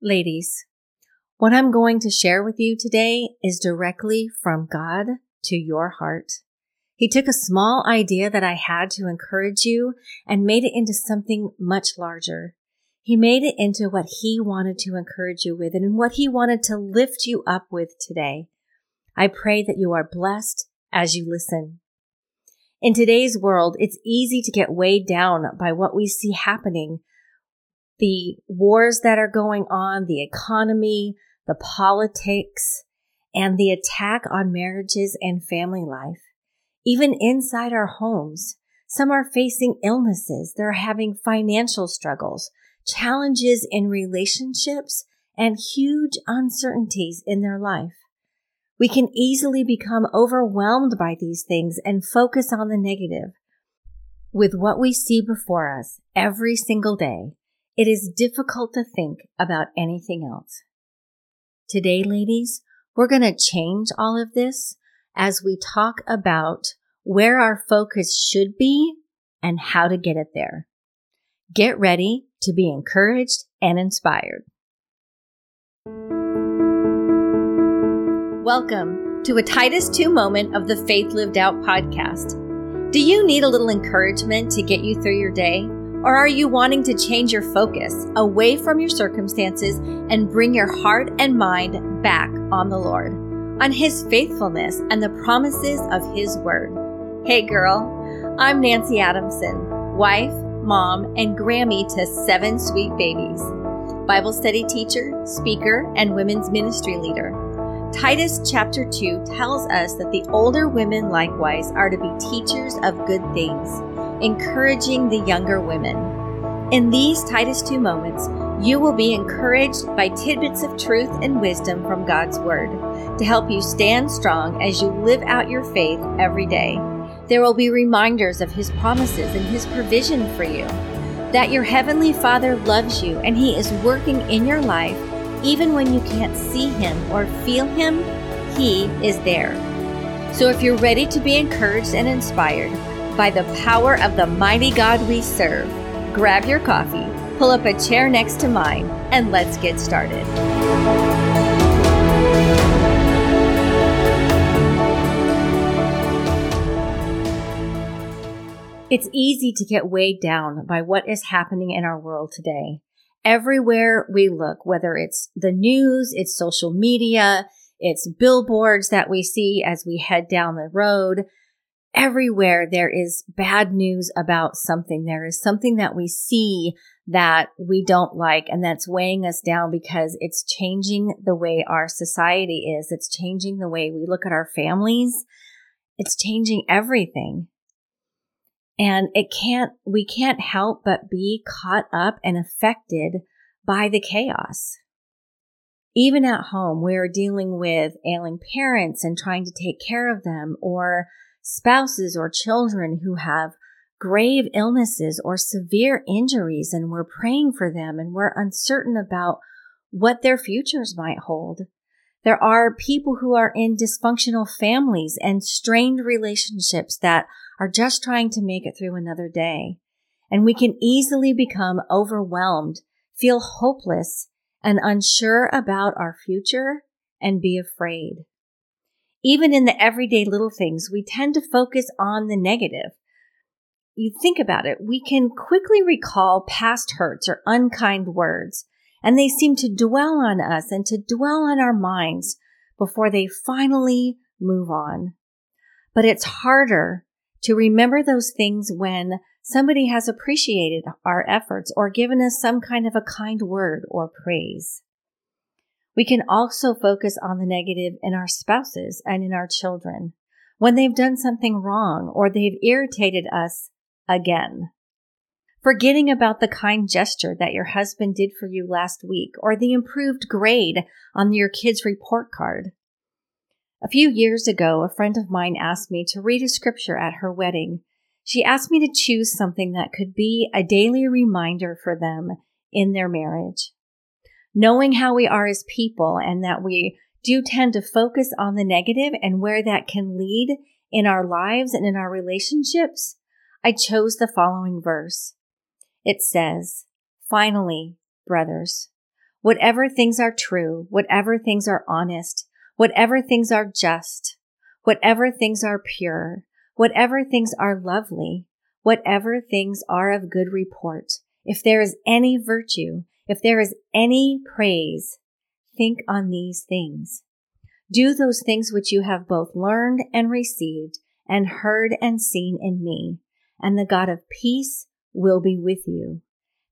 Ladies, what I'm going to share with you today is directly from God to your heart. He took a small idea that I had to encourage you and made it into something much larger. He made it into what he wanted to encourage you with and what he wanted to lift you up with today. I pray that you are blessed as you listen. In today's world, it's easy to get weighed down by what we see happening the wars that are going on, the economy, the politics, and the attack on marriages and family life. Even inside our homes, some are facing illnesses. They're having financial struggles, challenges in relationships, and huge uncertainties in their life. We can easily become overwhelmed by these things and focus on the negative. With what we see before us every single day, it is difficult to think about anything else. Today, ladies, we're going to change all of this as we talk about where our focus should be and how to get it there. Get ready to be encouraged and inspired. Welcome to a Titus 2 moment of the Faith Lived Out podcast. Do you need a little encouragement to get you through your day? Or are you wanting to change your focus away from your circumstances and bring your heart and mind back on the Lord, on His faithfulness and the promises of His Word? Hey girl, I'm Nanci Adamson, wife, mom, and Grammy to seven sweet babies, Bible study teacher, speaker, and women's ministry leader. Titus chapter 2 tells us that the older women likewise are to be teachers of good things encouraging the younger women. In these Titus 2 moments, you will be encouraged by tidbits of truth and wisdom from God's Word to help you stand strong as you live out your faith every day. There will be reminders of His promises and His provision for you, that your Heavenly Father loves you and He is working in your life even when you can't see Him or feel Him, He is there. So if you're ready to be encouraged and inspired, by the power of the mighty God we serve. Grab your coffee, pull up a chair next to mine, and let's get started. It's easy to get weighed down by what is happening in our world today. Everywhere we look, whether it's the news, it's social media, it's billboards that we see as we head down the road, everywhere there is bad news about something. There is something that we see that we don't like and that's weighing us down because it's changing the way our society is. It's changing the way we look at our families. It's changing everything. And it can't, we can't help but be caught up and affected by the chaos. Even at home, we're dealing with ailing parents and trying to take care of them or spouses or children who have grave illnesses or severe injuries and we're praying for them and we're uncertain about what their futures might hold. There are people who are in dysfunctional families and strained relationships that are just trying to make it through another day. And we can easily become overwhelmed, feel hopeless, and unsure about our future and be afraid. Even in the everyday little things, we tend to focus on the negative. You think about it, we can quickly recall past hurts or unkind words, and they seem to dwell on us and to dwell on our minds before they finally move on. But it's harder to remember those things when somebody has appreciated our efforts or given us some kind of a kind word or praise. We can also focus on the negative in our spouses and in our children when they've done something wrong or they've irritated us again. Forgetting about the kind gesture that your husband did for you last week or the improved grade on your kid's report card. A few years ago, a friend of mine asked me to read a scripture at her wedding. She asked me to choose something that could be a daily reminder for them in their marriage knowing how we are as people and that we do tend to focus on the negative and where that can lead in our lives and in our relationships, I chose the following verse. It says, Finally, brothers, whatever things are true, whatever things are honest, whatever things are just, whatever things are pure, whatever things are lovely, whatever things are of good report, if there is any virtue, if there is any praise, think on these things. Do those things which you have both learned and received and heard and seen in me, and the God of peace will be with you.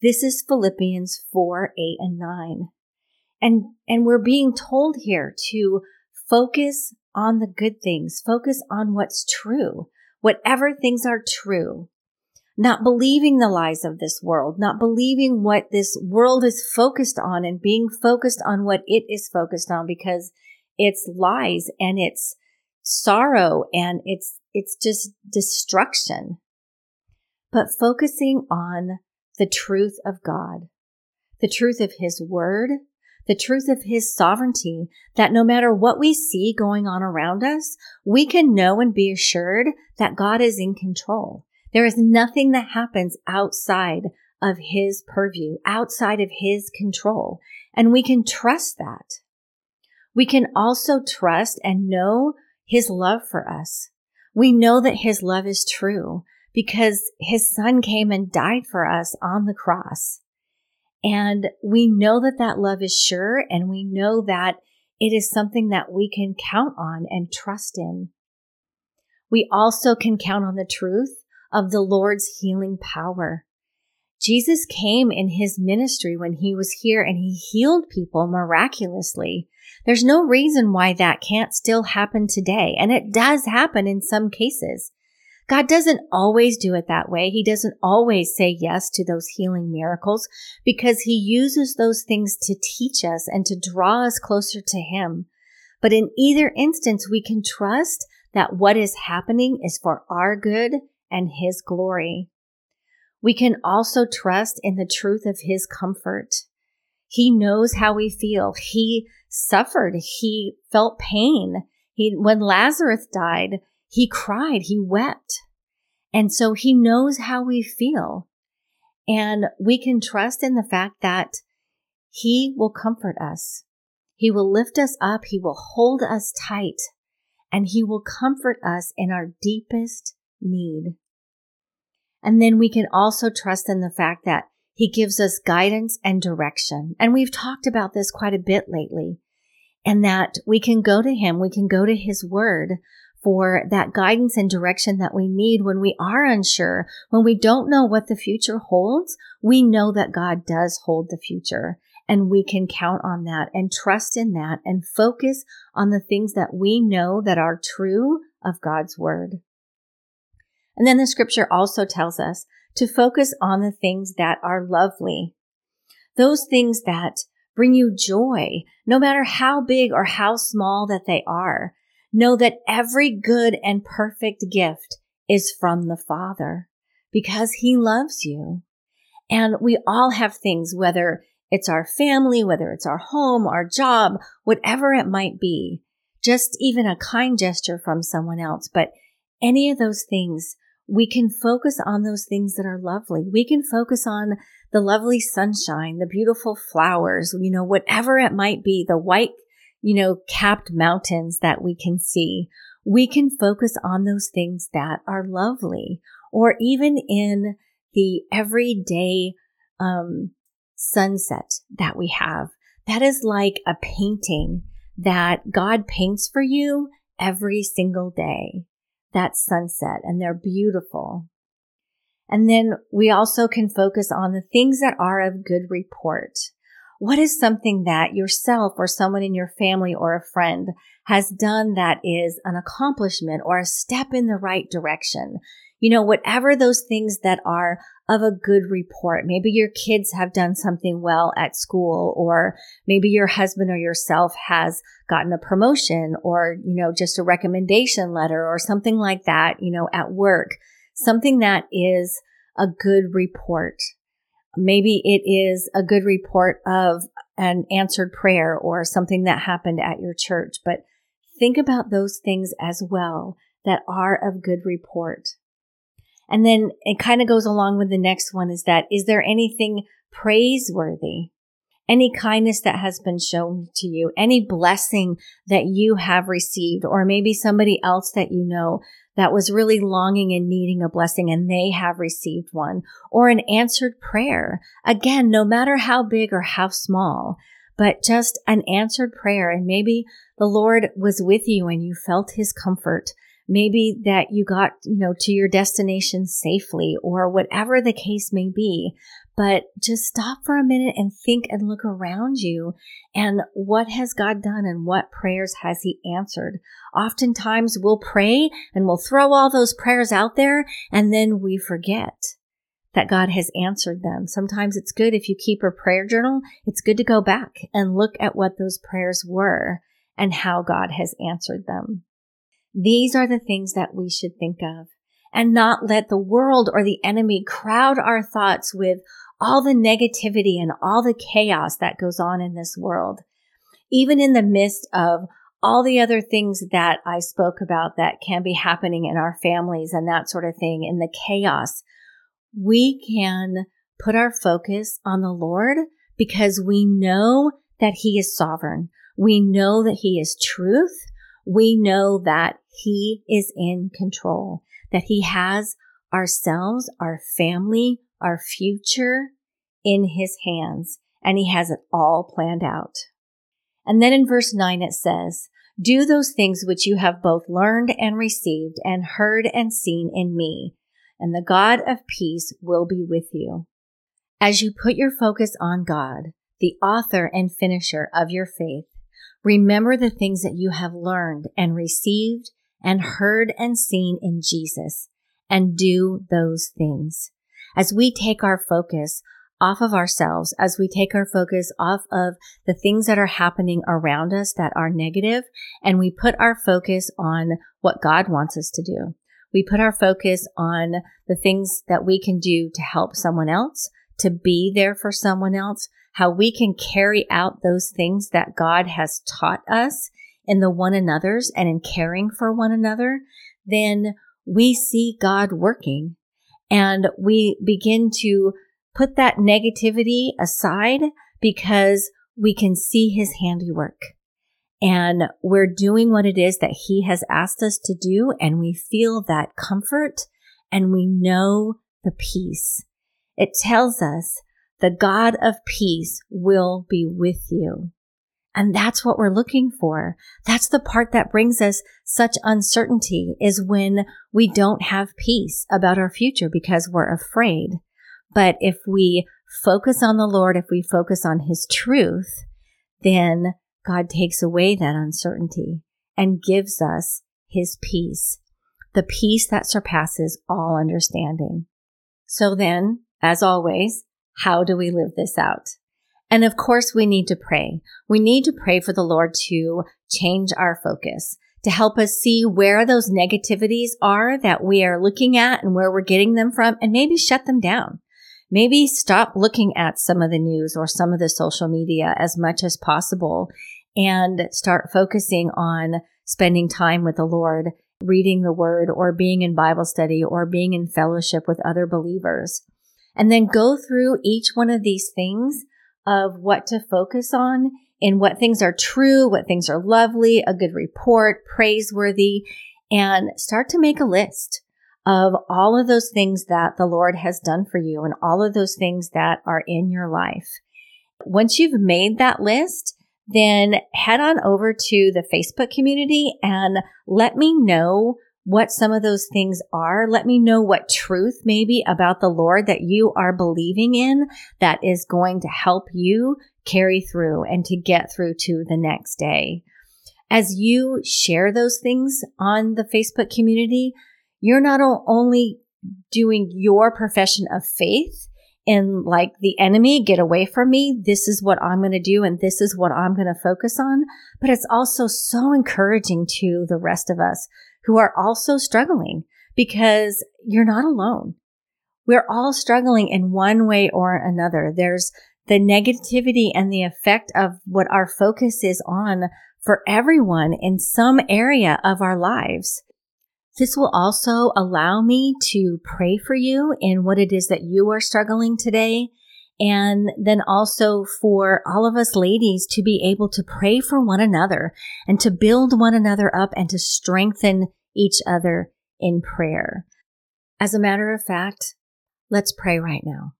This is Philippians 4, 8, and 9. And, and we're being told here to focus on the good things, focus on what's true, whatever things are true, not believing the lies of this world, not believing what this world is focused on and being focused on what it is focused on because it's lies and it's sorrow and it's, it's just destruction. But focusing on the truth of God, the truth of His Word, the truth of His sovereignty, that no matter what we see going on around us, we can know and be assured that God is in control. There is nothing that happens outside of His purview, outside of His control, and we can trust that. We can also trust and know His love for us. We know that His love is true because his son came and died for us on the cross. And we know that that love is sure and we know that it is something that we can count on and trust in. We also can count on the truth of the Lord's healing power. Jesus came in his ministry when he was here and he healed people miraculously. There's no reason why that can't still happen today. And it does happen in some cases. God doesn't always do it that way. He doesn't always say yes to those healing miracles because he uses those things to teach us and to draw us closer to him. But in either instance, we can trust that what is happening is for our good and his glory. We can also trust in the truth of his comfort. He knows how we feel. He suffered. He felt pain. He, when Lazarus died, he cried, he wept. And so he knows how we feel. And we can trust in the fact that he will comfort us. He will lift us up. He will hold us tight and he will comfort us in our deepest need. And then we can also trust in the fact that he gives us guidance and direction. And we've talked about this quite a bit lately and that we can go to him. We can go to his word for that guidance and direction that we need when we are unsure, when we don't know what the future holds. We know that God does hold the future and we can count on that and trust in that and focus on the things that we know that are true of God's word. And then the scripture also tells us to focus on the things that are lovely. Those things that bring you joy, no matter how big or how small that they are. Know that every good and perfect gift is from the Father because He loves you. And we all have things, whether it's our family, whether it's our home, our job, whatever it might be, just even a kind gesture from someone else. But any of those things, we can focus on those things that are lovely. We can focus on the lovely sunshine, the beautiful flowers, you know, whatever it might be, the white you know, capped mountains that we can see. We can focus on those things that are lovely or even in the everyday, um, sunset that we have. That is like a painting that God paints for you every single day. That sunset and they're beautiful. And then we also can focus on the things that are of good report. What is something that yourself or someone in your family or a friend has done that is an accomplishment or a step in the right direction? You know, whatever those things that are of a good report. Maybe your kids have done something well at school, or maybe your husband or yourself has gotten a promotion or, you know, just a recommendation letter or something like that, you know, at work. Something that is a good report. Maybe it is a good report of an answered prayer or something that happened at your church, but think about those things as well that are of good report. And then it kind of goes along with the next one is that is there anything praiseworthy? any kindness that has been shown to you, any blessing that you have received, or maybe somebody else that you know that was really longing and needing a blessing and they have received one, or an answered prayer. Again, no matter how big or how small, but just an answered prayer. And maybe the Lord was with you and you felt his comfort. Maybe that you got, you know, to your destination safely or whatever the case may be. But just stop for a minute and think and look around you and what has God done and what prayers has he answered? Oftentimes we'll pray and we'll throw all those prayers out there and then we forget that God has answered them. Sometimes it's good if you keep a prayer journal, it's good to go back and look at what those prayers were and how God has answered them. These are the things that we should think of and not let the world or the enemy crowd our thoughts with all the negativity and all the chaos that goes on in this world. Even in the midst of all the other things that I spoke about that can be happening in our families and that sort of thing, in the chaos, we can put our focus on the Lord because we know that He is sovereign. We know that He is truth. We know that He is in control, that He has ourselves, our family, our future in His hands, and He has it all planned out. And then in verse 9 it says, Do those things which you have both learned and received and heard and seen in me, and the God of peace will be with you. As you put your focus on God, the author and finisher of your faith, remember the things that you have learned and received and heard and seen in Jesus, and do those things. As we take our focus off of ourselves, as we take our focus off of the things that are happening around us that are negative, and we put our focus on what God wants us to do. We put our focus on the things that we can do to help someone else, to be there for someone else, how we can carry out those things that God has taught us in the one another's and in caring for one another, then we see God working and we begin to put that negativity aside because we can see his handiwork and we're doing what it is that he has asked us to do. And we feel that comfort and we know the peace. It tells us the God of peace will be with you. And that's what we're looking for. That's the part that brings us such uncertainty is when we don't have peace about our future because we're afraid. But if we focus on the Lord, if we focus on his truth, then God takes away that uncertainty and gives us his peace, the peace that surpasses all understanding. So then, as always, how do we live this out? And of course, we need to pray. We need to pray for the Lord to change our focus, to help us see where those negativities are that we are looking at and where we're getting them from and maybe shut them down. Maybe stop looking at some of the news or some of the social media as much as possible and start focusing on spending time with the Lord, reading the word or being in Bible study or being in fellowship with other believers. And then go through each one of these things of what to focus on and what things are true, what things are lovely, a good report, praiseworthy, and start to make a list of all of those things that the Lord has done for you and all of those things that are in your life. Once you've made that list, then head on over to the Facebook community and let me know what some of those things are. Let me know what truth maybe about the Lord that you are believing in that is going to help you carry through and to get through to the next day. As you share those things on the Facebook community, you're not only doing your profession of faith and like the enemy, get away from me. This is what I'm going to do. And this is what I'm going to focus on. But it's also so encouraging to the rest of us who are also struggling because you're not alone. We're all struggling in one way or another. There's the negativity and the effect of what our focus is on for everyone in some area of our lives. This will also allow me to pray for you in what it is that you are struggling today And then also for all of us ladies to be able to pray for one another and to build one another up and to strengthen each other in prayer. As a matter of fact, let's pray right now.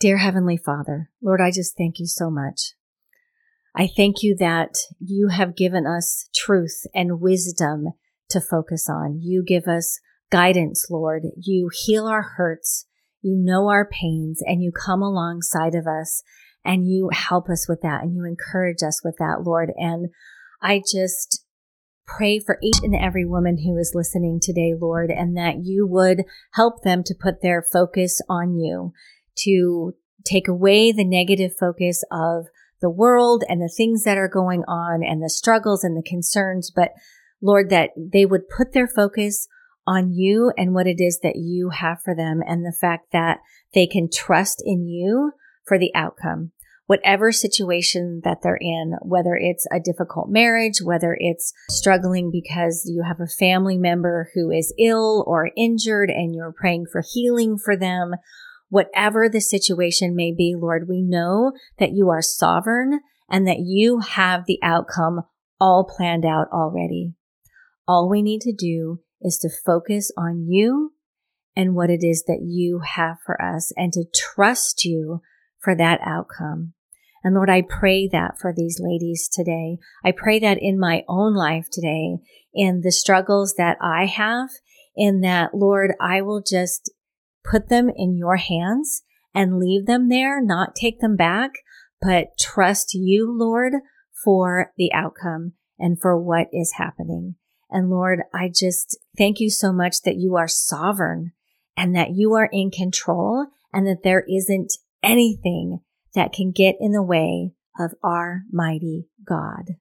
Dear Heavenly Father, Lord, I just thank you so much. I thank you that you have given us truth and wisdom to focus on. You give us guidance, Lord. You heal our hurts. You know our pains and you come alongside of us and you help us with that and you encourage us with that, Lord. And I just pray for each and every woman who is listening today, Lord, and that you would help them to put their focus on you, to take away the negative focus of the world and the things that are going on and the struggles and the concerns, but Lord, that they would put their focus on you and what it is that you have for them and the fact that they can trust in you for the outcome. Whatever situation that they're in, whether it's a difficult marriage, whether it's struggling because you have a family member who is ill or injured and you're praying for healing for them, whatever the situation may be, Lord, we know that you are sovereign and that you have the outcome all planned out already. All we need to do is to focus on you and what it is that you have for us and to trust you for that outcome. And Lord, I pray that for these ladies today. I pray that in my own life today, in the struggles that I have, in that, Lord, I will just put them in your hands and leave them there, not take them back, but trust you, Lord, for the outcome and for what is happening. And Lord, I just thank you so much that you are sovereign and that you are in control and that there isn't anything that can get in the way of our mighty God.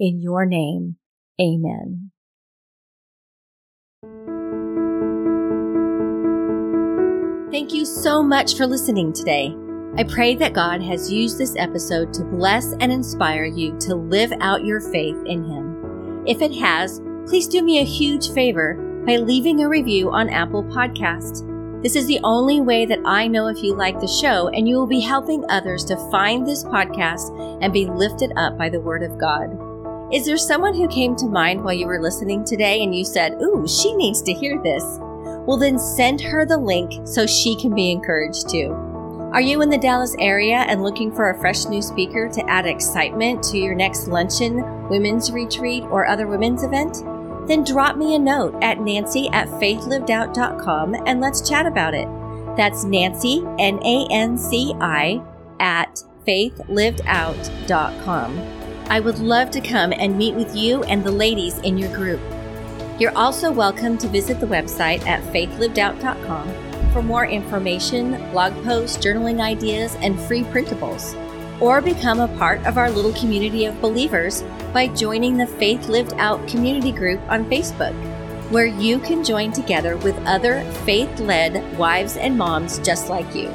In your name, amen. Thank you so much for listening today. I pray that God has used this episode to bless and inspire you to live out your faith in Him. If it has, please do me a huge favor by leaving a review on Apple Podcast. This is the only way that I know if you like the show, and you will be helping others to find this podcast and be lifted up by the Word of God. Is there someone who came to mind while you were listening today and you said, Ooh, she needs to hear this? Well, then send her the link so she can be encouraged too. Are you in the Dallas area and looking for a fresh new speaker to add excitement to your next luncheon, women's retreat, or other women's event? Then drop me a note at nanci at faithlivedout.com and let's chat about it. That's Nanci, N A N C I, at faithlivedout.com. I would love to come and meet with you and the ladies in your group. You're also welcome to visit the website at faithlivedout.com for more information, blog posts, journaling ideas, and free printables or become a part of our little community of believers by joining the Faith Lived Out community group on Facebook, where you can join together with other faith led wives and moms just like you.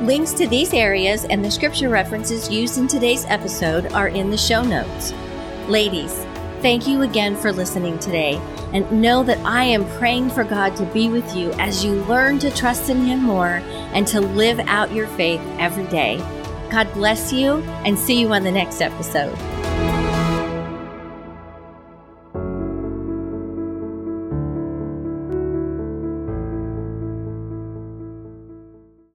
Links to these areas and the scripture references used in today's episode are in the show notes. Ladies, thank you again for listening today, and know that I am praying for God to be with you as you learn to trust in Him more and to live out your faith every day. God bless you and see you on the next episode.